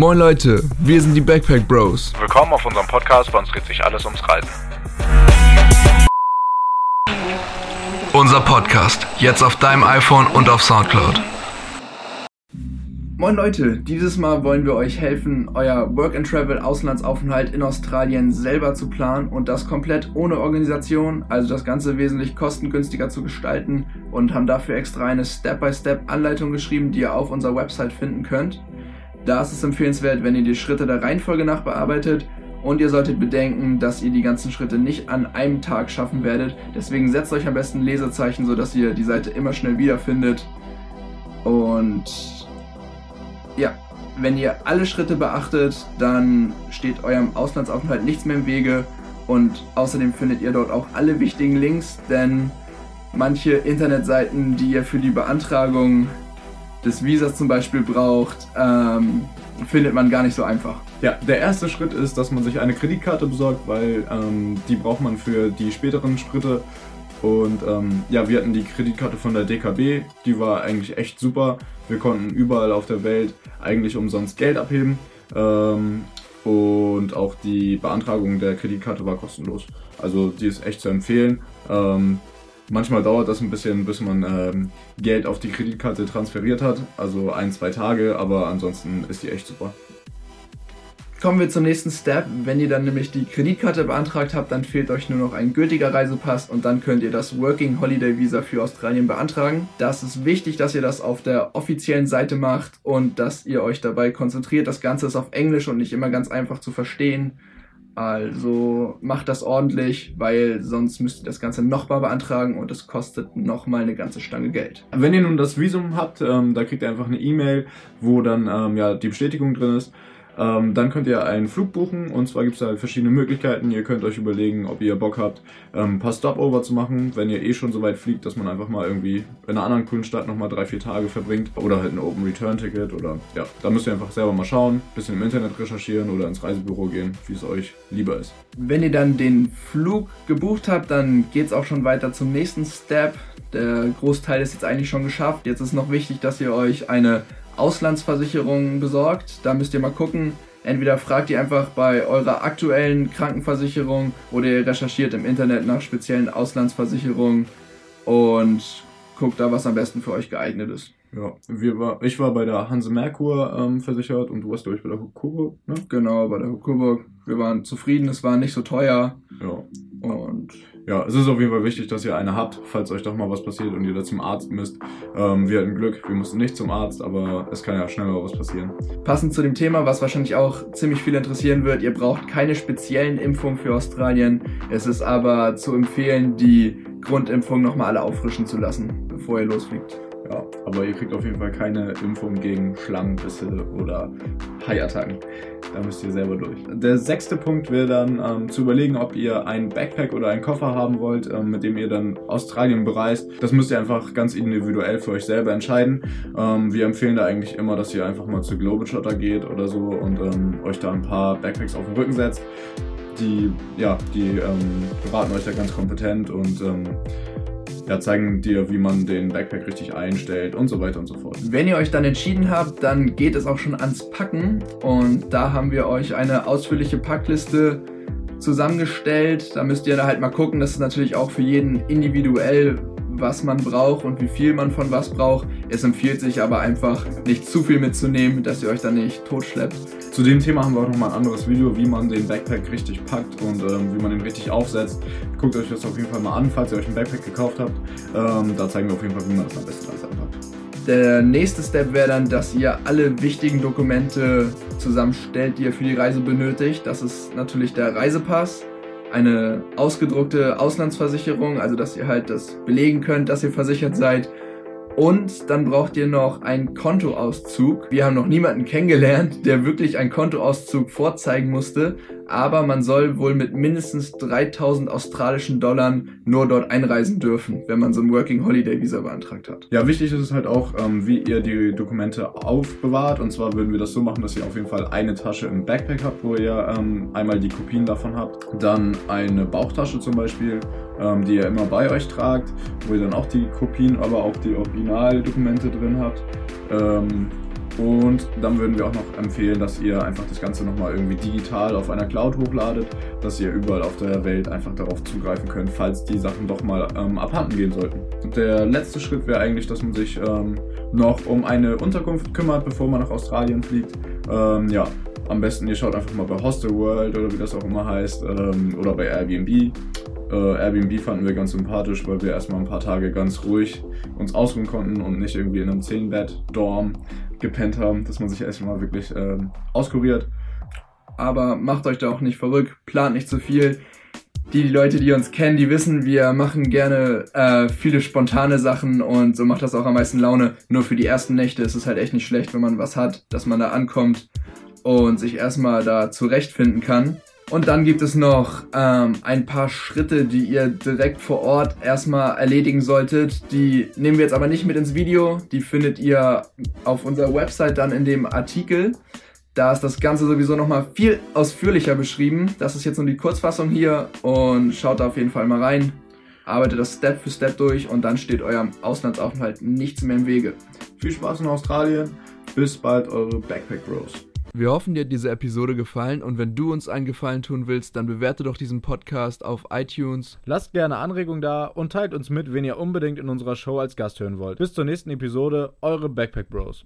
Moin Leute, wir sind die Backpack Bros. Willkommen auf unserem Podcast, bei uns dreht sich alles ums Reisen. Unser Podcast, jetzt auf deinem iPhone und auf Soundcloud. Moin Leute, dieses Mal wollen wir euch helfen, euer Work and Travel Auslandsaufenthalt in Australien selber zu planen und das komplett ohne Organisation, also das Ganze wesentlich kostengünstiger zu gestalten und haben dafür extra eine Step-by-Step-Anleitung geschrieben, die ihr auf unserer Website finden könnt. Da ist es empfehlenswert, wenn ihr die Schritte der Reihenfolge nach bearbeitet und ihr solltet bedenken, dass ihr die ganzen Schritte nicht an einem Tag schaffen werdet. Deswegen setzt euch am besten Lesezeichen, sodass ihr die Seite immer schnell wiederfindet. Und ja, wenn ihr alle Schritte beachtet, dann steht eurem Auslandsaufenthalt nichts mehr im Wege und außerdem findet ihr dort auch alle wichtigen Links, denn manche Internetseiten, die ihr für die Beantragung des Visas zum Beispiel braucht, ähm, findet man gar nicht so einfach. Ja, der erste Schritt ist, dass man sich eine Kreditkarte besorgt, weil ähm, die braucht man für die späteren Schritte. Und ähm, ja, wir hatten die Kreditkarte von der DKB, die war eigentlich echt super. Wir konnten überall auf der Welt eigentlich umsonst Geld abheben. Ähm, und auch die Beantragung der Kreditkarte war kostenlos. Also die ist echt zu empfehlen. Manchmal dauert das ein bisschen, bis man ähm, Geld auf die Kreditkarte transferiert hat. Also ein, zwei Tage, aber ansonsten ist die echt super. Kommen wir zum nächsten Step. Wenn ihr dann nämlich die Kreditkarte beantragt habt, dann fehlt euch nur noch ein gültiger Reisepass und dann könnt ihr das Working Holiday Visa für Australien beantragen. Das ist wichtig, dass ihr das auf der offiziellen Seite macht und dass ihr euch dabei konzentriert. Das Ganze ist auf Englisch und nicht immer ganz einfach zu verstehen. Also macht das ordentlich, weil sonst müsst ihr das Ganze nochmal beantragen und es kostet nochmal eine ganze Stange Geld. Wenn ihr nun das Visum habt, ähm, da kriegt ihr einfach eine E-Mail, wo dann ähm, ja die Bestätigung drin ist. Ähm, dann könnt ihr einen Flug buchen und zwar gibt es da verschiedene Möglichkeiten. Ihr könnt euch überlegen, ob ihr Bock habt, ähm, ein paar Stopover zu machen, wenn ihr eh schon so weit fliegt, dass man einfach mal irgendwie in einer anderen coolen Stadt nochmal drei, vier Tage verbringt oder halt ein Open Return Ticket oder ja, da müsst ihr einfach selber mal schauen, bisschen im Internet recherchieren oder ins Reisebüro gehen, wie es euch lieber ist. Wenn ihr dann den Flug gebucht habt, dann geht es auch schon weiter zum nächsten Step. Der Großteil ist jetzt eigentlich schon geschafft. Jetzt ist noch wichtig, dass ihr euch eine Auslandsversicherung besorgt. Da müsst ihr mal gucken. Entweder fragt ihr einfach bei eurer aktuellen Krankenversicherung oder ihr recherchiert im Internet nach speziellen Auslandsversicherungen und guckt da, was am besten für euch geeignet ist. Ja, wir war, ich war bei der Hanse Merkur ähm, versichert und du warst, glaube ich, bei der Coburg, ne? Genau, bei der Coburg. Wir waren zufrieden, es war nicht so teuer. Ja. Und ja, es ist auf jeden Fall wichtig, dass ihr eine habt, falls euch doch mal was passiert und ihr da zum Arzt müsst. Ähm, wir hatten Glück, wir mussten nicht zum Arzt, aber es kann ja schnell mal was passieren. Passend zu dem Thema, was wahrscheinlich auch ziemlich viel interessieren wird, ihr braucht keine speziellen Impfungen für Australien. Es ist aber zu empfehlen, die Grundimpfung nochmal alle auffrischen zu lassen, bevor ihr losfliegt. Ja, aber ihr kriegt auf jeden Fall keine Impfung gegen Schlangenbisse oder Haiattacken. Da müsst ihr selber durch. Der sechste Punkt wäre dann ähm, zu überlegen, ob ihr ein Backpack oder einen Koffer haben wollt, ähm, mit dem ihr dann Australien bereist. Das müsst ihr einfach ganz individuell für euch selber entscheiden. Ähm, wir empfehlen da eigentlich immer, dass ihr einfach mal zu Globetrotter geht oder so und ähm, euch da ein paar Backpacks auf den Rücken setzt. Die, ja, die ähm, beraten euch da ganz kompetent und ähm, ja, zeigen dir, wie man den Backpack richtig einstellt und so weiter und so fort. Wenn ihr euch dann entschieden habt, dann geht es auch schon ans Packen und da haben wir euch eine ausführliche Packliste zusammengestellt. Da müsst ihr da halt mal gucken, das ist natürlich auch für jeden individuell, was man braucht und wie viel man von was braucht. Es empfiehlt sich aber einfach nicht zu viel mitzunehmen, dass ihr euch dann nicht totschleppt. Zu dem Thema haben wir auch nochmal ein anderes Video, wie man den Backpack richtig packt und ähm, wie man ihn richtig aufsetzt. Guckt euch das auf jeden Fall mal an, falls ihr euch einen Backpack gekauft habt. Ähm, da zeigen wir auf jeden Fall, wie man das am besten alles anpackt. Der nächste Step wäre dann, dass ihr alle wichtigen Dokumente zusammenstellt, die ihr für die Reise benötigt. Das ist natürlich der Reisepass, eine ausgedruckte Auslandsversicherung, also dass ihr halt das belegen könnt, dass ihr versichert seid. Und dann braucht ihr noch einen Kontoauszug. Wir haben noch niemanden kennengelernt, der wirklich einen Kontoauszug vorzeigen musste aber man soll wohl mit mindestens 3000 australischen Dollar nur dort einreisen dürfen, wenn man so ein Working Holiday Visa beantragt hat. Ja, wichtig ist es halt auch, ähm, wie ihr die Dokumente aufbewahrt. Und zwar würden wir das so machen, dass ihr auf jeden Fall eine Tasche im Backpack habt, wo ihr ähm, einmal die Kopien davon habt. Dann eine Bauchtasche zum Beispiel, ähm, die ihr immer bei euch tragt, wo ihr dann auch die Kopien, aber auch die Originaldokumente drin habt. Ähm, Und dann würden wir auch noch empfehlen, dass ihr einfach das Ganze nochmal irgendwie digital auf einer Cloud hochladet, dass ihr überall auf der Welt einfach darauf zugreifen könnt, falls die Sachen doch mal ähm, abhanden gehen sollten. Und der letzte Schritt wäre eigentlich, dass man sich ähm, noch um eine Unterkunft kümmert, bevor man nach Australien fliegt. Ähm, ja, am besten ihr schaut einfach mal bei Hostel World oder wie das auch immer heißt ähm, oder bei Airbnb. Äh, Airbnb fanden wir ganz sympathisch, weil wir erstmal ein paar Tage ganz ruhig uns ausruhen konnten und nicht irgendwie in einem 10-Bett-Dorm gepennt haben, dass man sich erstmal wirklich ähm, auskuriert. Aber macht euch da auch nicht verrückt, plant nicht zu viel. Die, die Leute, die uns kennen, die wissen, wir machen gerne äh, viele spontane Sachen und so macht das auch am meisten Laune. Nur für die ersten Nächte ist es halt echt nicht schlecht, wenn man was hat, dass man da ankommt und sich erstmal da zurechtfinden kann. Und dann gibt es noch ähm, ein paar Schritte, die ihr direkt vor Ort erstmal erledigen solltet. Die nehmen wir jetzt aber nicht mit ins Video. Die findet ihr auf unserer Website dann in dem Artikel. Da ist das Ganze sowieso nochmal viel ausführlicher beschrieben. Das ist jetzt nur die Kurzfassung hier und schaut da auf jeden Fall mal rein. Arbeitet das Step für Step durch und dann steht eurem Auslandsaufenthalt nichts mehr im Wege. Viel Spaß in Australien. Bis bald, eure Backpack Bros. Wir hoffen, dir hat diese Episode gefallen und wenn du uns einen Gefallen tun willst, dann bewerte doch diesen Podcast auf iTunes. Lasst gerne Anregungen da und teilt uns mit, wen ihr unbedingt in unserer Show als Gast hören wollt. Bis zur nächsten Episode, eure Backpack Bros.